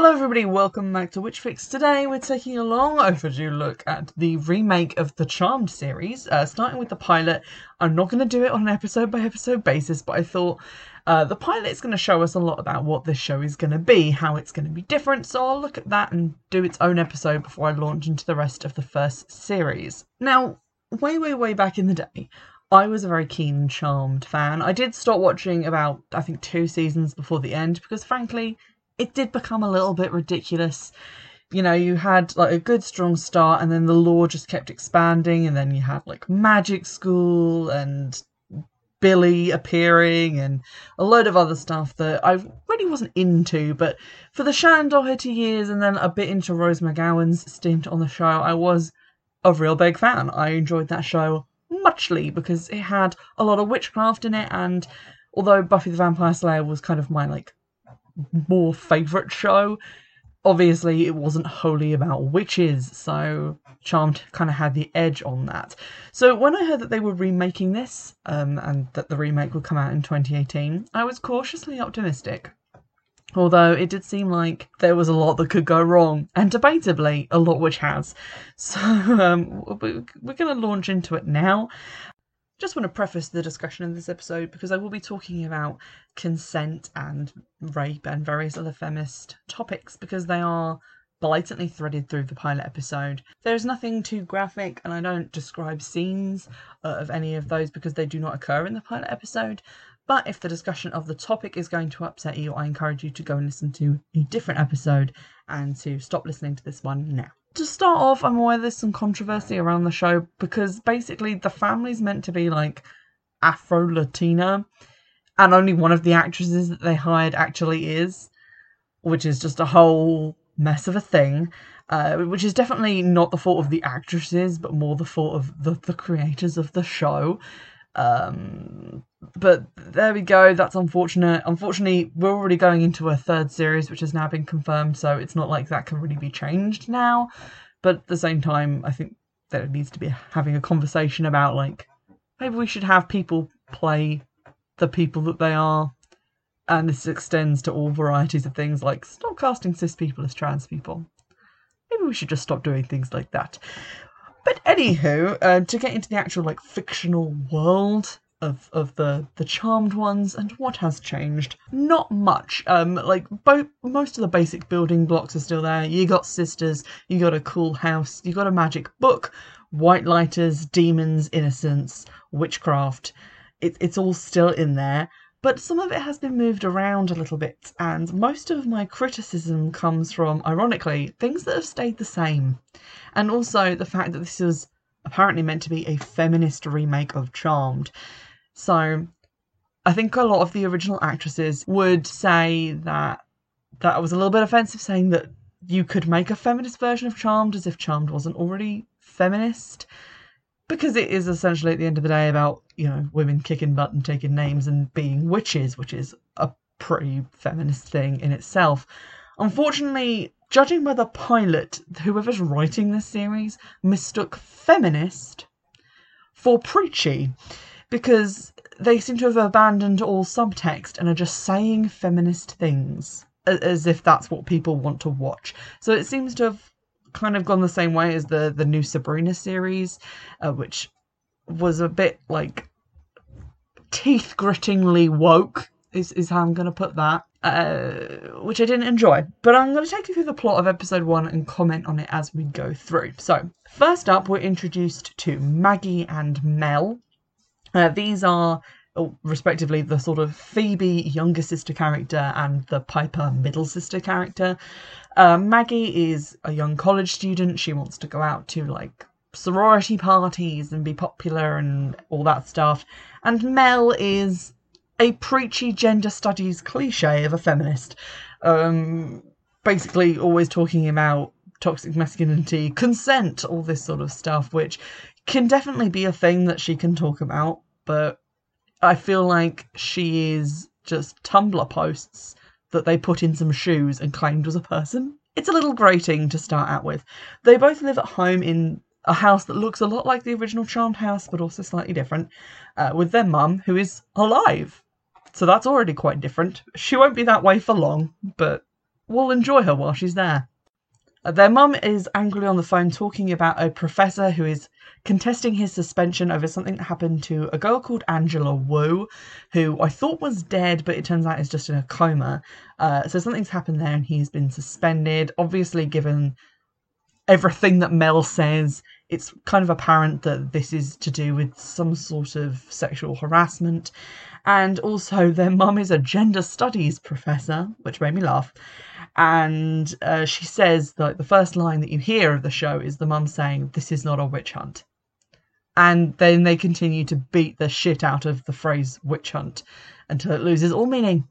Hello everybody, welcome back to Witchfix. Today we're taking a long overdue look at the remake of the Charmed series, uh, starting with the pilot. I'm not going to do it on an episode by episode basis, but I thought uh, the pilot is going to show us a lot about what this show is going to be, how it's going to be different, so I'll look at that and do its own episode before I launch into the rest of the first series. Now, way, way, way back in the day, I was a very keen Charmed fan. I did stop watching about, I think, two seasons before the end because, frankly, it did become a little bit ridiculous. You know, you had like a good strong start, and then the lore just kept expanding, and then you had like magic school and Billy appearing and a load of other stuff that I really wasn't into. But for the Shannen Doherty years and then a bit into Rose McGowan's stint on the show, I was a real big fan. I enjoyed that show muchly because it had a lot of witchcraft in it, and although Buffy the Vampire Slayer was kind of my like more favourite show. Obviously, it wasn't wholly about witches, so Charmed kind of had the edge on that. So when I heard that they were remaking this, um, and that the remake would come out in 2018, I was cautiously optimistic. Although it did seem like there was a lot that could go wrong, and debatably, a lot which has. So um, we're going to launch into it now. Just want to preface the discussion in this episode because I will be talking about consent and rape and various other feminist topics because they are blatantly threaded through the pilot episode. There is nothing too graphic, and I don't describe scenes uh, of any of those because they do not occur in the pilot episode. But if the discussion of the topic is going to upset you, I encourage you to go and listen to a different episode and to stop listening to this one now to start off, I'm aware there's some controversy around the show because basically the family's meant to be like Afro Latina, and only one of the actresses that they hired actually is, which is just a whole mess of a thing. Uh, which is definitely not the fault of the actresses, but more the fault of the, the creators of the show. Um, but there we go. That's unfortunate. Unfortunately, we're already going into a third series, which has now been confirmed, so it's not like that can really be changed now. But at the same time, I think that it needs to be having a conversation about like maybe we should have people play the people that they are, and this extends to all varieties of things. Like stop casting cis people as trans people. Maybe we should just stop doing things like that. But anywho, uh, to get into the actual like fictional world of of the the charmed ones and what has changed not much. Um like both most of the basic building blocks are still there. You got sisters you got a cool house you got a magic book white lighters demons innocence witchcraft. It, it's all still in there but some of it has been moved around a little bit, and most of my criticism comes from, ironically, things that have stayed the same. And also the fact that this was apparently meant to be a feminist remake of Charmed. So I think a lot of the original actresses would say that that was a little bit offensive saying that you could make a feminist version of Charmed as if Charmed wasn't already feminist because it is essentially at the end of the day about you know women kicking butt and taking names and being witches, which is a pretty feminist thing in itself. Unfortunately, judging by the pilot, whoever's writing this series mistook feminist for preachy because they seem to have abandoned all subtext and are just saying feminist things as if that's what people want to watch. So it seems to have kind of gone the same way as the the new Sabrina series, uh, which was a bit like teeth grittingly woke. Is is how I'm gonna put that. Uh, which I didn't enjoy, but I'm going to take you through the plot of episode one and comment on it as we go through. So, first up, we're introduced to Maggie and Mel. Uh, these are respectively the sort of Phoebe younger sister character and the Piper middle sister character. Uh, Maggie is a young college student. She wants to go out to like sorority parties and be popular and all that stuff. And Mel is a preachy gender studies cliche of a feminist. Um, basically, always talking about toxic masculinity, consent, all this sort of stuff, which can definitely be a thing that she can talk about. But I feel like she is just Tumblr posts that they put in some shoes and claimed was a person. It's a little grating to start out with. They both live at home in a house that looks a lot like the original Charmed house, but also slightly different, uh, with their mum, who is alive. So that's already quite different. She won't be that way for long, but we'll enjoy her while she's there. Uh, their mum is angrily on the phone talking about a professor who is contesting his suspension over something that happened to a girl called Angela Wu, who I thought was dead, but it turns out is just in a coma. Uh, so something's happened there and he's been suspended. Obviously, given everything that Mel says, it's kind of apparent that this is to do with some sort of sexual harassment. And also, their mum is a gender studies professor, which made me laugh and uh, she says like the first line that you hear of the show is the mum saying this is not a witch hunt. And then they continue to beat the shit out of the phrase witch hunt until it loses all meaning.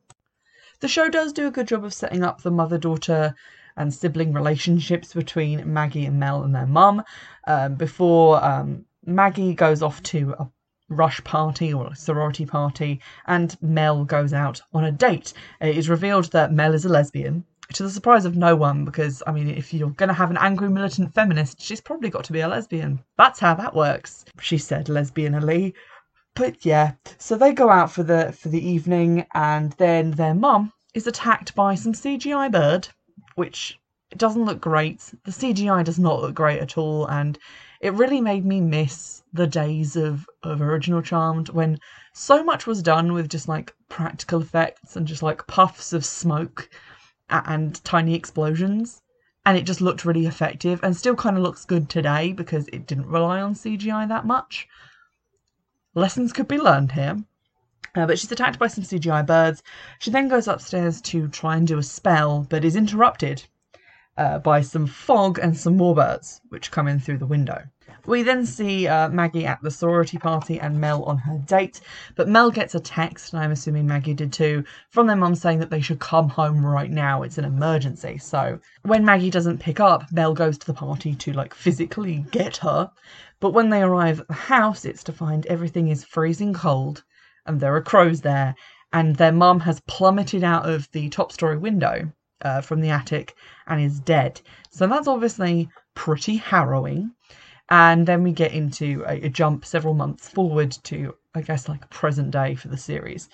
The show does do a good job of setting up the mother daughter and sibling relationships between maggie and mel and their mum um, before um, maggie goes off to a rush party or a sorority party, and Mel goes out on a date. It is revealed that Mel is a lesbian, to the surprise of no one, because I mean, if you're going to have an angry militant feminist, she's probably got to be a lesbian. That's how that works, she said lesbianly. But yeah, so they go out for the for the evening, and then their mum is attacked by some CGI bird, which it doesn't look great. The CGI does not look great at all, and it really made me miss the days of of original Charmed when so much was done with just like practical effects and just like puffs of smoke and tiny explosions and it just looked really effective and still kind of looks good today because it didn't rely on CGI that much. Lessons could be learned here. Uh, but she's attacked by some CGI birds. She then goes upstairs to try and do a spell, but is interrupted uh, by some fog and some more birds, which come in through the window. We then see uh, Maggie at the sorority party and Mel on her date, but Mel gets a text, and I'm assuming Maggie did too, from their mum saying that they should come home right now. It's an emergency. So when Maggie doesn't pick up, Mel goes to the party to like physically get her. But when they arrive at the house, it's to find everything is freezing cold and there are crows there, and their mum has plummeted out of the top story window uh, from the attic and is dead. So that's obviously pretty harrowing. And then we get into a, a, jump several months forward to i guess like present day for the series.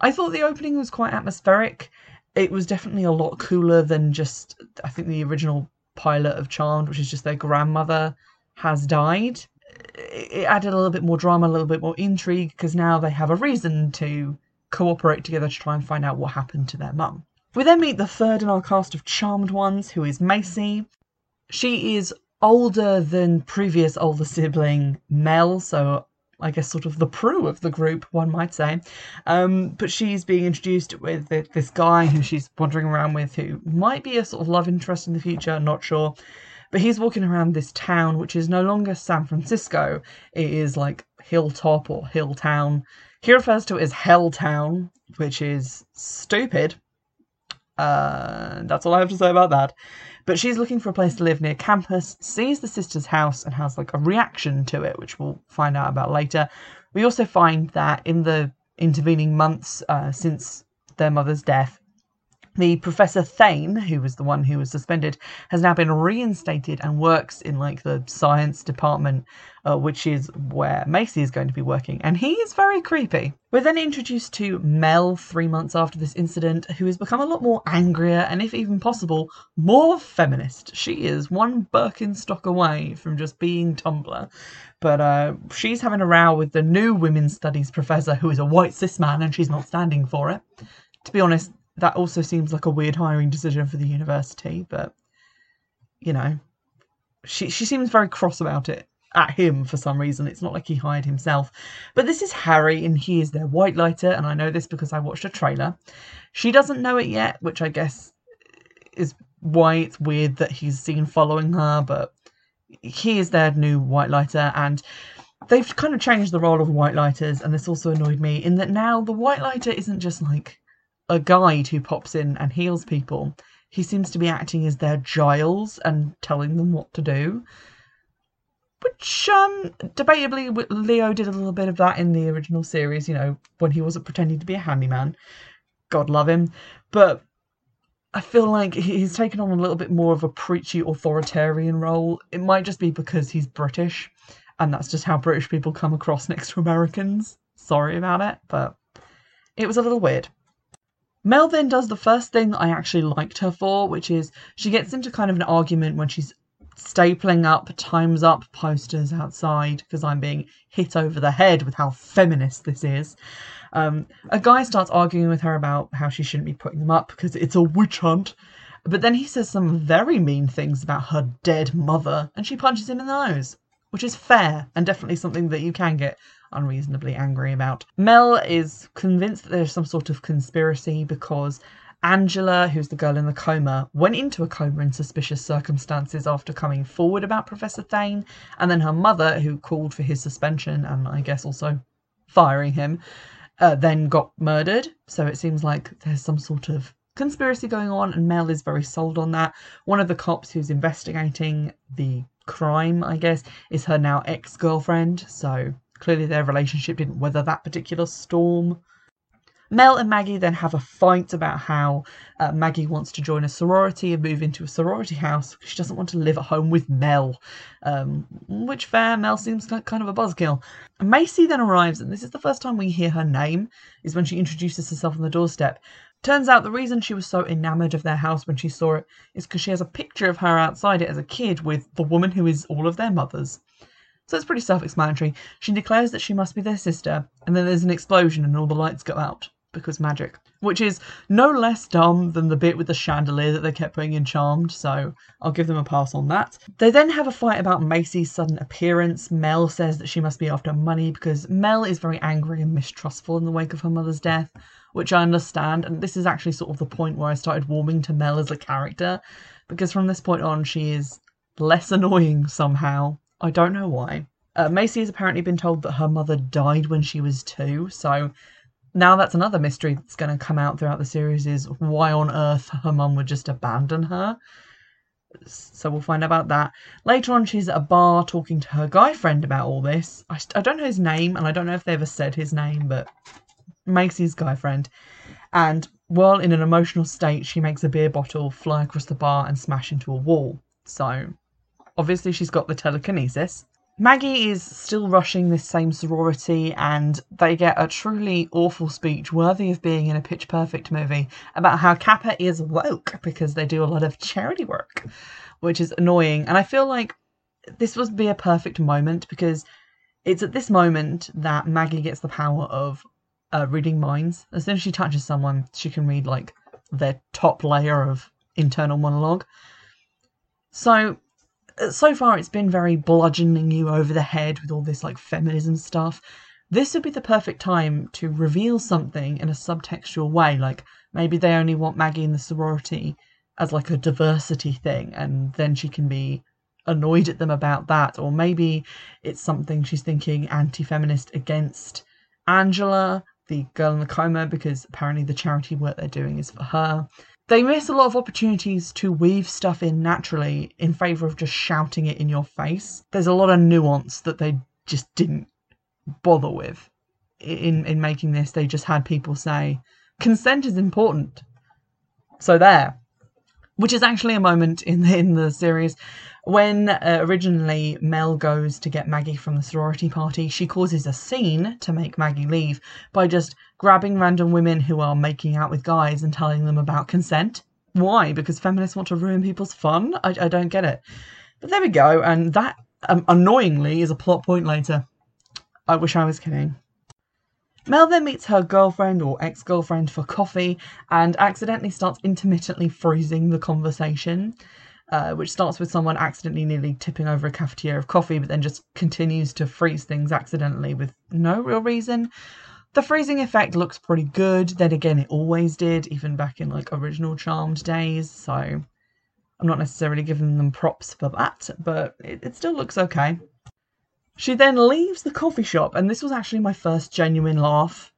I thought the opening was quite atmospheric. It was definitely a lot cooler than just i think the original pilot of charmed which is just their grandmother has died. It added a little bit more drama a little bit more intrigue because now they have a reason to cooperate together to try and find out what happened to their mum we then meet the third in our cast of charmed ones who is macy she is older than previous older sibling Mel, so I guess sort of the Prue of the group, one might say. Um, but she's being introduced with this guy who she's wandering around with, who might be a sort of love interest in the future, not sure. But he's walking around this town, which is no longer San Francisco. It is like Hilltop or Hilltown. He refers to it as Helltown, which is stupid. Uh, that's all I have to say about that. But she's looking for a place to live near campus, sees the sister's house, and has like a reaction to it, which we'll find out about later. We also find that in the intervening months uh, since their mother's death, the Professor Thaine, who was the one who was suspended, has now been reinstated and works in like the science department, uh, which is where Macy is going to be working. And he is very creepy. We're then introduced to Mel three months after this incident, who has become a lot more angrier and, if even possible, more feminist. She is one Birkenstock away from just being Tumblr. But uh, she's having a row with the new women's studies professor, who is a white cis man, and she's not standing for it. To be honest, that also seems like a weird hiring decision for the university, but you know, she she seems very cross about it at him for some reason. It's not like he hired himself. But this is Harry, and he is their white lighter, and I know this because I watched a trailer. She doesn't know it yet, which I guess is why it's weird that he's seen following her, but he is their new white lighter, and they've kind of changed the role of white lighters, and this also annoyed me in that now the white lighter isn't just like a guide who pops in and heals people. He seems to be acting as their Giles and telling them what to do. Which, um, debatably, Leo did a little bit of that in the original series, you know, when he wasn't pretending to be a handyman. God love him. But I feel like he's taken on a little bit more of a preachy authoritarian role. It might just be because he's British, and that's just how British people come across next to Americans. Sorry about it, but it was a little weird. Mel then does the first thing that I actually liked her for, which is she gets into kind of an argument when she's stapling up times up posters outside because I'm being hit over the head with how feminist this is. Um, a guy starts arguing with her about how she shouldn't be putting them up because it's a witch hunt. But then he says some very mean things about her dead mother and she punches him in the nose, which is fair and definitely something that you can get unreasonably angry about. Mel is convinced that there's some sort of conspiracy because Angela, who's the girl in the coma, went into a coma in suspicious circumstances after coming forward about Professor Thaine, and then her mother, who called for his suspension and I guess also firing him, uh, then got murdered. So it seems like there's some sort of conspiracy going on, and Mel is very sold on that. One of the cops who's investigating the crime, I guess, is her now ex girlfriend. So clearly their relationship didn't weather that particular storm. Mel and Maggie then have a fight about how uh, Maggie wants to join a sorority and move into a sorority house because she doesn't want to live at home with Mel. Um, which fair, Mel seems like kind of a buzzkill. Macy then arrives, and this is the first time we hear her name, is when she introduces herself on the doorstep. Turns out the reason she was so enamoured of their house when she saw it is because she has a picture of her outside it as a kid with the woman who is all of their mothers. So it's pretty self explanatory. She declares that she must be their sister, and then there's an explosion and all the lights go out because magic, which is no less dumb than the bit with the chandelier that they kept putting in Charmed, so I'll give them a pass on that. They then have a fight about Macy's sudden appearance. Mel says that she must be after money because Mel is very angry and mistrustful in the wake of her mother's death, which I understand, and this is actually sort of the point where I started warming to Mel as a character, because from this point on she is less annoying somehow. I don't know why. Uh, Macy has apparently been told that her mother died when she was two, so now that's another mystery that's going to come out throughout the series is why on earth her mum would just abandon her. So we'll find out about that. Later on, she's at a bar talking to her guy friend about all this. I, I don't know his name, and I don't know if they ever said his name, but Macy's guy friend. And while in an emotional state, she makes a beer bottle fly across the bar and smash into a wall. So obviously, she's got the telekinesis. Maggie is still rushing this same sorority, and they get a truly awful speech worthy of being in a Pitch Perfect movie about how Kappa is woke because they do a lot of charity work, which is annoying. And I feel like this would be a perfect moment because it's at this moment that Maggie gets the power of uh, reading minds. As soon as she touches someone, she can read like their top layer of internal monologue. So Uh, so far it's been very bludgeoning you over the head with all this like feminism stuff. This would be the perfect time to reveal something in a subtextual way, like maybe they only want Maggie in the sorority as like a diversity thing, and then she can be annoyed at them about that, or maybe it's something she's thinking anti feminist against Angela, the girl in the coma, because apparently the charity work they're doing is for her they miss a lot of opportunities to weave stuff in naturally in favor of just shouting it in your face. There's a lot of nuance that they just didn't bother with in in making this. They just had people say consent is important. So there, which is actually a moment in the, in the series when uh, originally Mel goes to get Maggie from the sorority party, she causes a scene to make Maggie leave by just grabbing random women who are making out with guys and telling them about consent. Why? Because feminists want to ruin people's fun? I, I don't get it. But there we go, and that um, annoyingly is a plot point later. I wish I was kidding. Mel then meets her girlfriend or ex girlfriend for coffee and accidentally starts intermittently freezing the conversation uh, which starts with someone accidentally nearly tipping over a cafetiere of coffee, but then just continues to freeze things accidentally with no real reason. The freezing effect looks pretty good. Then again, it always did, even back in like original Charmed days. So I'm not necessarily giving them props for that, but it, it still looks okay. She then leaves the coffee shop, and this was actually my first genuine laugh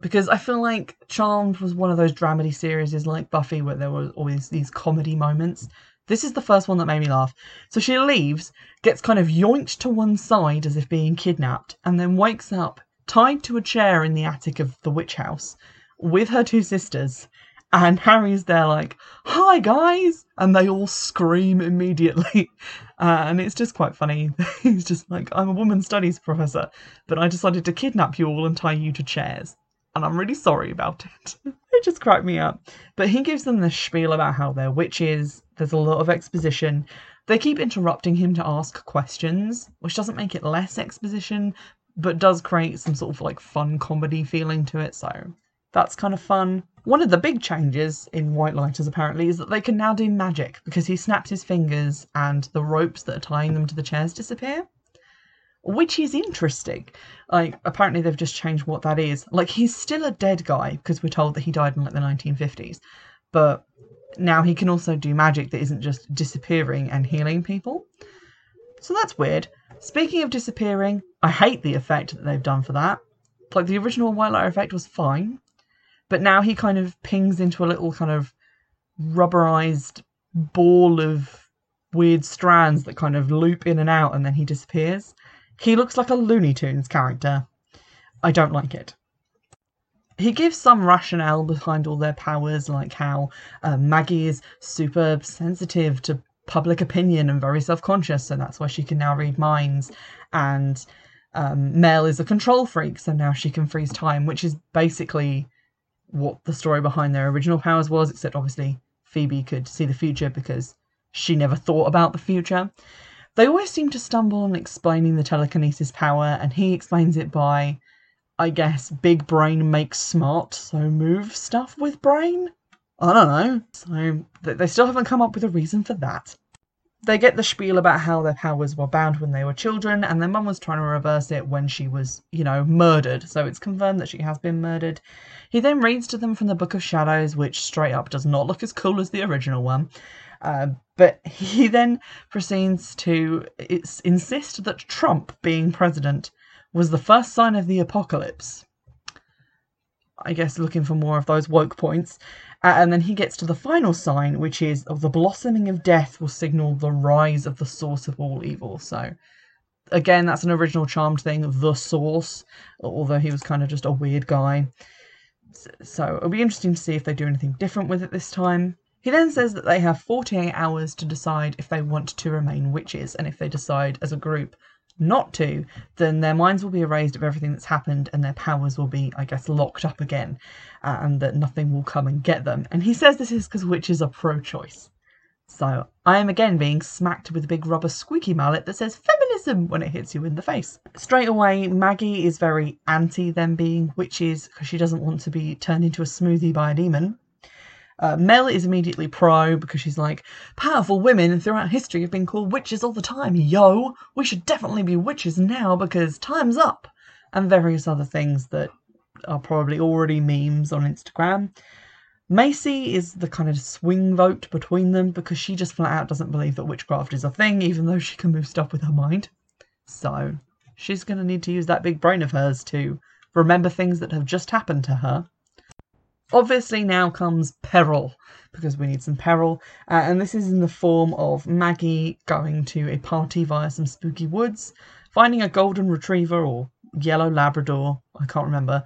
because I feel like Charmed was one of those dramedy series like Buffy where there were always these comedy moments. This is the first one that made me laugh. So she leaves, gets kind of yoinked to one side as if being kidnapped, and then wakes up tied to a chair in the attic of the witch house with her two sisters. And Harry's there, like, hi guys! And they all scream immediately. Uh, and it's just quite funny. He's just like, I'm a woman studies professor, but I decided to kidnap you all and tie you to chairs. and I'm really sorry about it. it just cracked me up. But he gives them the spiel about how they're witches. There's a lot of exposition. They keep interrupting him to ask questions, which doesn't make it less exposition, but does create some sort of like fun comedy feeling to it. So that's kind of fun. One of the big changes in White Lighters apparently is that they can now do magic because he snaps his fingers and the ropes that are tying them to the chairs disappear which is interesting. Like, apparently they've just changed what that is. Like, he's still a dead guy because we're told that he died in like the 1950s, but now he can also do magic that isn't just disappearing and healing people. So that's weird. Speaking of disappearing, I hate the effect that they've done for that. Like, the original White Lighter effect was fine, but now he kind of pings into a little kind of rubberized ball of weird strands that kind of loop in and out and then he disappears. He looks like a Looney Tunes character. I don't like it. He gives some rationale behind all their powers, like how uh, Maggie is super sensitive to public opinion and very self conscious, so that's why she can now read minds. And um, Mel is a control freak, so now she can freeze time, which is basically what the story behind their original powers was, except obviously Phoebe could see the future because she never thought about the future. They always seem to stumble on explaining the telekinesis power, and he explains it by, I guess, big brain makes smart, so move stuff with brain? I don't know. So they still haven't come up with a reason for that. They get the spiel about how their powers were bound when they were children, and their mum was trying to reverse it when she was, you know, murdered. So it's confirmed that she has been murdered. He then reads to them from the Book of Shadows, which straight up does not look as cool as the original one. Uh, but he then proceeds to insist that Trump being president was the first sign of the apocalypse. I guess looking for more of those woke points. Uh, and then he gets to the final sign, which is of the blossoming of death will signal the rise of the source of all evil. So, again, that's an original charmed thing, the source, although he was kind of just a weird guy. So, it'll be interesting to see if they do anything different with it this time. He then says that they have 48 hours to decide if they want to remain witches, and if they decide as a group not to, then their minds will be erased of everything that's happened and their powers will be, I guess, locked up again, uh, and that nothing will come and get them. And he says this is because witches are pro choice. So I am again being smacked with a big rubber squeaky mallet that says feminism when it hits you in the face. Straight away, Maggie is very anti them being witches because she doesn't want to be turned into a smoothie by a demon. Uh, Mel is immediately pro because she's like, powerful women throughout history have been called witches all the time. Yo, we should definitely be witches now because time's up. And various other things that are probably already memes on Instagram. Macy is the kind of swing vote between them because she just flat out doesn't believe that witchcraft is a thing, even though she can move stuff with her mind. So she's going to need to use that big brain of hers to remember things that have just happened to her Obviously, now comes peril because we need some peril, uh, and this is in the form of Maggie going to a party via some spooky woods, finding a golden retriever or yellow Labrador, I can't remember,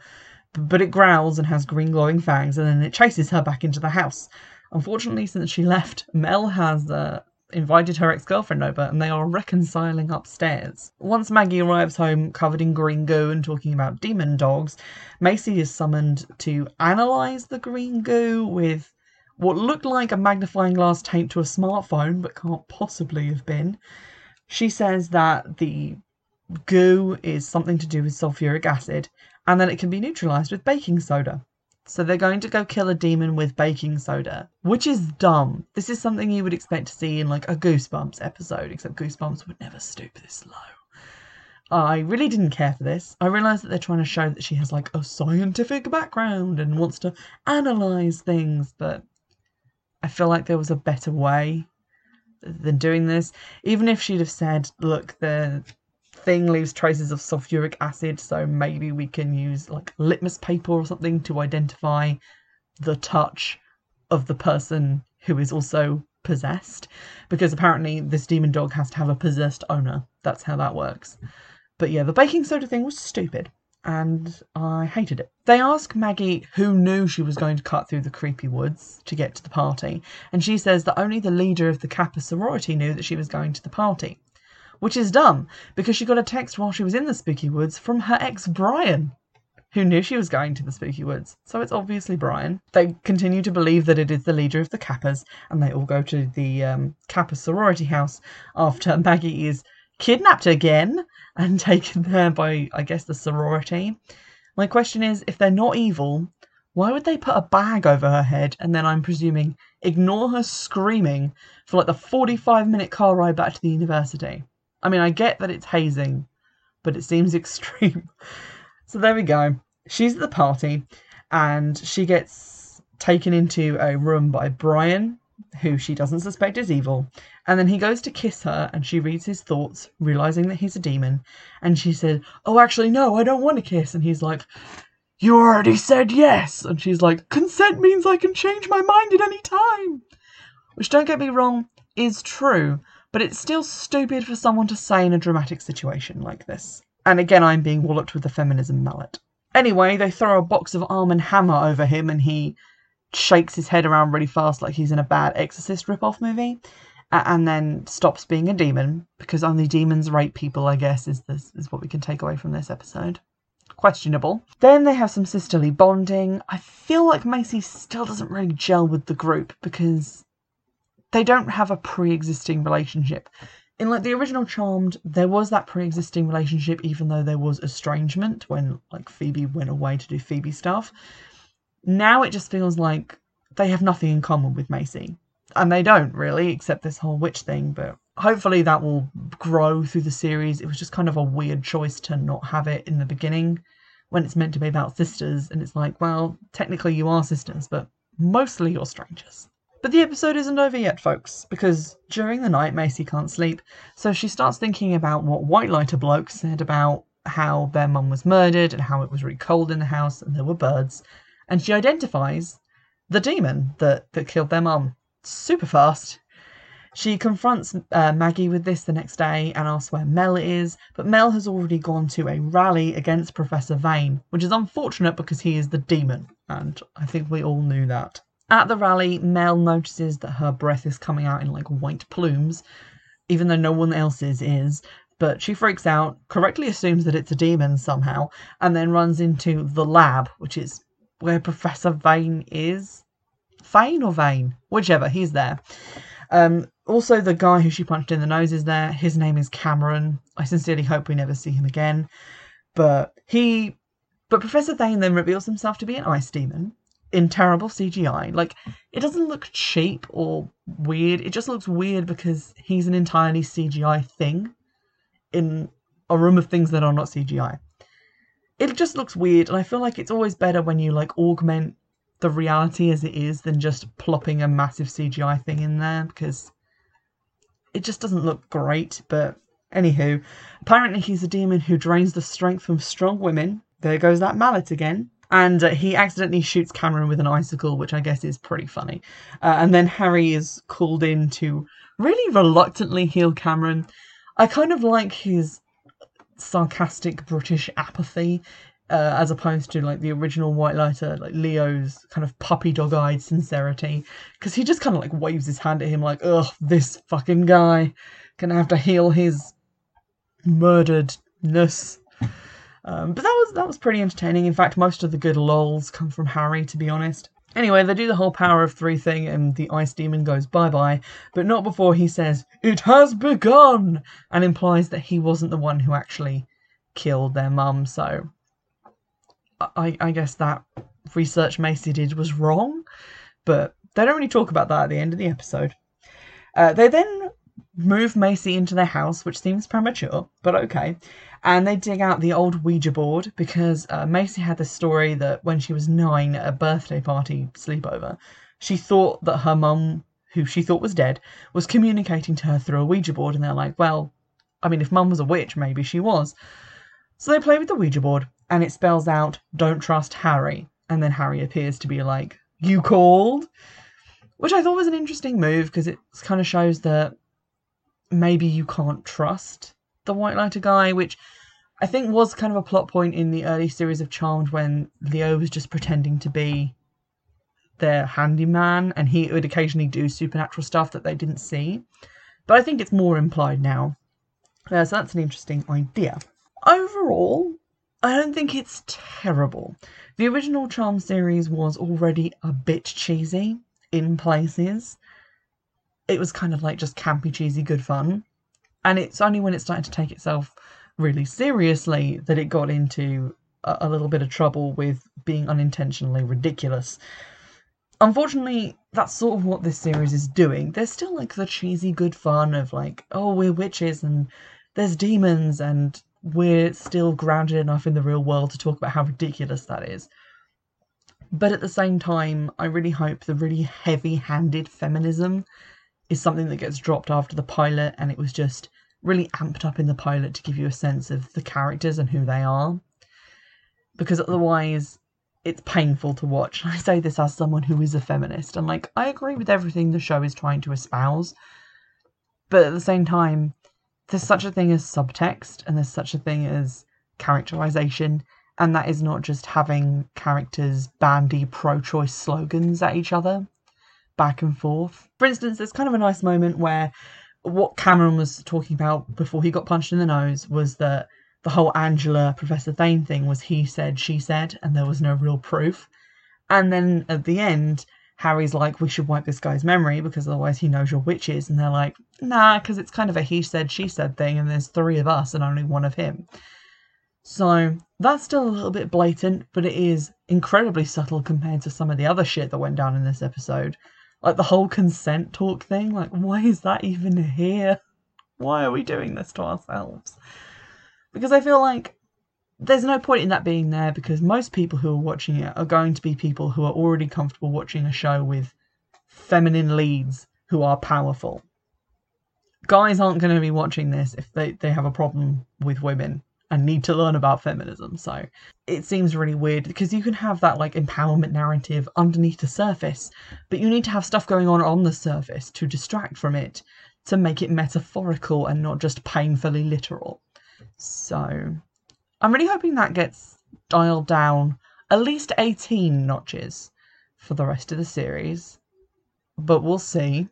but it growls and has green glowing fangs, and then it chases her back into the house. Unfortunately, since she left, Mel has uh, invited her ex girlfriend over and they are reconciling upstairs. Once Maggie arrives home covered in green goo and talking about demon dogs, Macy is summoned to analyse the green goo with what looked like a magnifying glass taped to a smartphone but can't possibly have been. She says that the goo is something to do with sulfuric acid and that it can be neutralised with baking soda. So they're going to go kill a demon with baking soda, which is dumb. This is something you would expect to see in like a Goosebumps episode, except Goosebumps would never stoop this low. I really didn't care for this. I realised that they're trying to show that she has like a scientific background and wants to analyse things, but I feel like there was a better way than doing this. Even if she'd have said, look, the thing leaves traces of sulfuric acid, so maybe we can use like litmus paper or something to identify the touch of the person who is also possessed. Because apparently this demon dog has to have a possessed owner. That's how that works. But yeah, the baking soda thing was stupid and I hated it. They ask Maggie who knew she was going to cut through the creepy woods to get to the party, and she says that only the leader of the Kappa sorority knew that she was going to the party which is dumb because she got a text while she was in the spooky woods from her ex Brian, who knew she was going to the spooky woods, so it's obviously Brian. They continue to believe that it is the leader of the Kappas, and they all go to the um, Kappa sorority house after Maggie is kidnapped again and taken there by, I guess, the sorority. My question is if they're not evil, why would they put a bag over her head and then, I'm presuming, ignore her screaming for like the 45 minute car ride back to the university? I mean, I get that it's hazing, but it seems extreme. So there we go. She's at the party and she gets taken into a room by Brian, who she doesn't suspect is evil. And then he goes to kiss her and she reads his thoughts, realizing that he's a demon. And she said, Oh, actually, no, I don't want to kiss. And he's like, You already said yes. And she's like, Consent means I can change my mind at any time. Which, don't get me wrong, is true, but it's still stupid for someone to say in a dramatic situation like this. And again, I'm being walloped with the feminism mallet. Anyway, they throw a box of Arm and Hammer over him and he shakes his head around really fast like he's in a bad Exorcist rip-off movie and then stops being a demon because only demons rape people, I guess, is this is what we can take away from this episode. Questionable. Then they have some sisterly bonding. I feel like Macy still doesn't really gel with the group because they don't have a pre-existing relationship in like the original Charmed, there was that pre-existing relationship, even though there was estrangement when like Phoebe went away to do Phoebe stuff. Now it just feels like they have nothing in common with Macy, and they don't really, except this whole witch thing. But hopefully that will grow through the series. It was just kind of a weird choice to not have it in the beginning when it's meant to be about sisters, and it's like, well, technically you are sisters, but mostly you're strangers. But the episode isn't over yet, folks, because during the night Macy can't sleep, so she starts thinking about what White Lighter bloke said about how their mum was murdered and how it was really cold in the house and there were birds, and she identifies the demon that, that killed their mum super fast. She confronts uh, Maggie with this the next day and asks where Mel is, but Mel has already gone to a rally against Professor Vane, which is unfortunate because he is the demon, and I think we all knew that. At the rally, Mel notices that her breath is coming out in like white plumes, even though no one else's is. But she freaks out, correctly assumes that it's a demon somehow, and then runs into the lab, which is where Professor Vane is. Vane or Vane? Whichever, he's there. Um, also, the guy who she punched in the nose is there. His name is Cameron. I sincerely hope we never see him again. But he. But Professor Vane then reveals himself to be an ice demon in terrible CGI. Like it doesn't look cheap or weird. It just looks weird because he's an entirely CGI thing in a room of things that are not CGI. It just looks weird, and I feel like it's always better when you like augment the reality as it is than just plopping a massive CGI thing in there because it just doesn't look great. But anywho, apparently he's a demon who drains the strength from strong women. There goes that mallet again and uh, he accidentally shoots Cameron with an icicle, which I guess is pretty funny. Uh, and then Harry is called in to really reluctantly heal Cameron. I kind of like his sarcastic British apathy. Uh, as opposed to like the original White Lighter, like Leo's kind of puppy dog-eyed sincerity, because he just kind of like waves his hand at him like, "Ugh, this fucking guy gonna have to heal his murderedness." Um, but that was that was pretty entertaining. In fact, most of the good lols come from Harry, to be honest. Anyway, they do the whole power of three thing, and the ice demon goes bye bye, but not before he says, It has begun! and implies that he wasn't the one who actually killed their mum, so I, I guess that research Macy did was wrong, but they don't really talk about that at the end of the episode. Uh, they then move Macy into their house, which seems premature, but okay and they dig out the old Ouija board because uh, Macy had this story that when she was nine at a birthday party sleepover, she thought that her mum, who she thought was dead, was communicating to her through a Ouija board, and they're like, well, I mean, if mum was a witch, maybe she was. So they play with the Ouija board, and it spells out, don't trust Harry. And then Harry appears to be like, you called? Which I thought was an interesting move because it kind of shows that maybe you can't trust the White Lighter guy, which I think was kind of a plot point in the early series of Charmed when Leo was just pretending to be their handyman and he would occasionally do supernatural stuff that they didn't see. But I think it's more implied now. Uh, so that's an interesting idea. Overall, I don't think it's terrible. The original Charm series was already a bit cheesy in places. It was kind of like just campy, cheesy, good fun. And it's only when it started to take itself really seriously that it got into a, a little bit of trouble with being unintentionally ridiculous. Unfortunately, that's sort of what this series is doing. There's still like the cheesy good fun of like, oh, we're witches and there's demons and we're still grounded enough in the real world to talk about how ridiculous that is. But at the same time, I really hope the really heavy handed feminism is something that gets dropped after the pilot and it was just really amped up in the pilot to give you a sense of the characters and who they are. Because otherwise, it's painful to watch. I say this as someone who is a feminist, and like, I agree with everything the show is trying to espouse. But at the same time, there's such a thing as subtext and there's such a thing as characterization and that is not just having characters bandy pro-choice slogans at each other back and forth for instance there's kind of a nice moment where what cameron was talking about before he got punched in the nose was that the whole angela professor thaine thing was he said she said and there was no real proof and then at the end Harry's like, we should wipe this guy's memory because otherwise he knows you're witches. And they're like, nah, because it's kind of a he said, she said thing, and there's three of us and only one of him. So that's still a little bit blatant, but it is incredibly subtle compared to some of the other shit that went down in this episode. Like the whole consent talk thing. Like, why is that even here? Why are we doing this to ourselves? Because I feel like there's no point in that being there because most people who are watching it are going to be people who are already comfortable watching a show with feminine leads who are powerful. Guys aren't going to be watching this if they, they have a problem with women and need to learn about feminism. So it seems really weird because you can have that like empowerment narrative underneath the surface, but you need to have stuff going on on the surface to distract from it to make it metaphorical and not just painfully literal. So I'm really hoping that gets dialed down at least 18 notches for the rest of the series, but we'll see.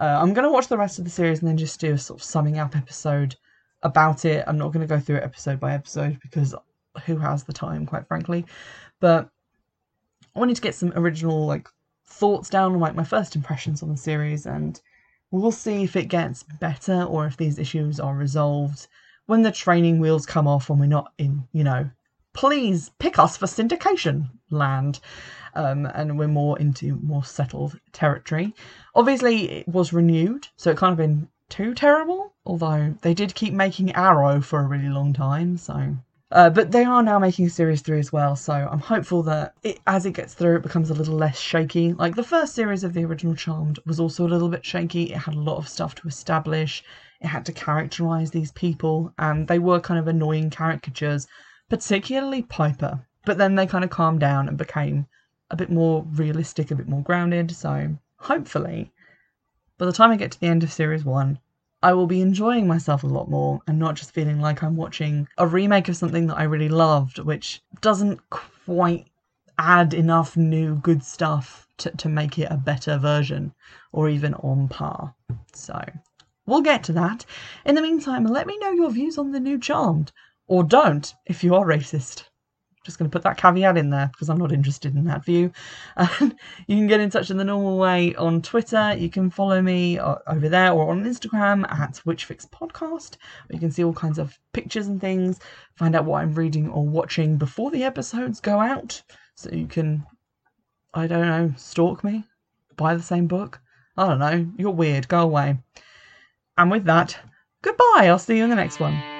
Uh, I'm going to watch the rest of the series and then just do a sort of summing up episode about it. I'm not going to go through it episode by episode because who has the time, quite frankly. But I wanted to get some original like thoughts down, like my first impressions on the series, and we'll see if it gets better or if these issues are resolved when the training wheels come off and we're not in, you know, please pick us for syndication land. Um, and we're more into more settled territory. Obviously, it was renewed, so it kind of been too terrible. Although they did keep making Arrow for a really long time, so. Uh, but they are now making series three as well, so I'm hopeful that it, as it gets through, it becomes a little less shaky. Like the first series of the original Charmed was also a little bit shaky. It had a lot of stuff to establish it had to characterize these people, and they were kind of annoying caricatures, particularly Piper. But then they kind of calmed down and became a bit more realistic, a bit more grounded. So hopefully, by the time I get to the end of series one, I will be enjoying myself a lot more and not just feeling like I'm watching a remake of something that I really loved, which doesn't quite add enough new good stuff to, to make it a better version or even on par. So We'll get to that. In the meantime, let me know your views on the new Charmed. Or don't, if you are racist. Just going to put that caveat in there because I'm not interested in that view. And you can get in touch in the normal way on Twitter. You can follow me uh, over there or on Instagram at Witchfix Podcast. you can see all kinds of pictures and things. Find out what I'm reading or watching before the episodes go out. So you can, I don't know, stalk me, buy the same book. I don't know. You're weird. Go away. And with that, goodbye. I'll see you in the next one.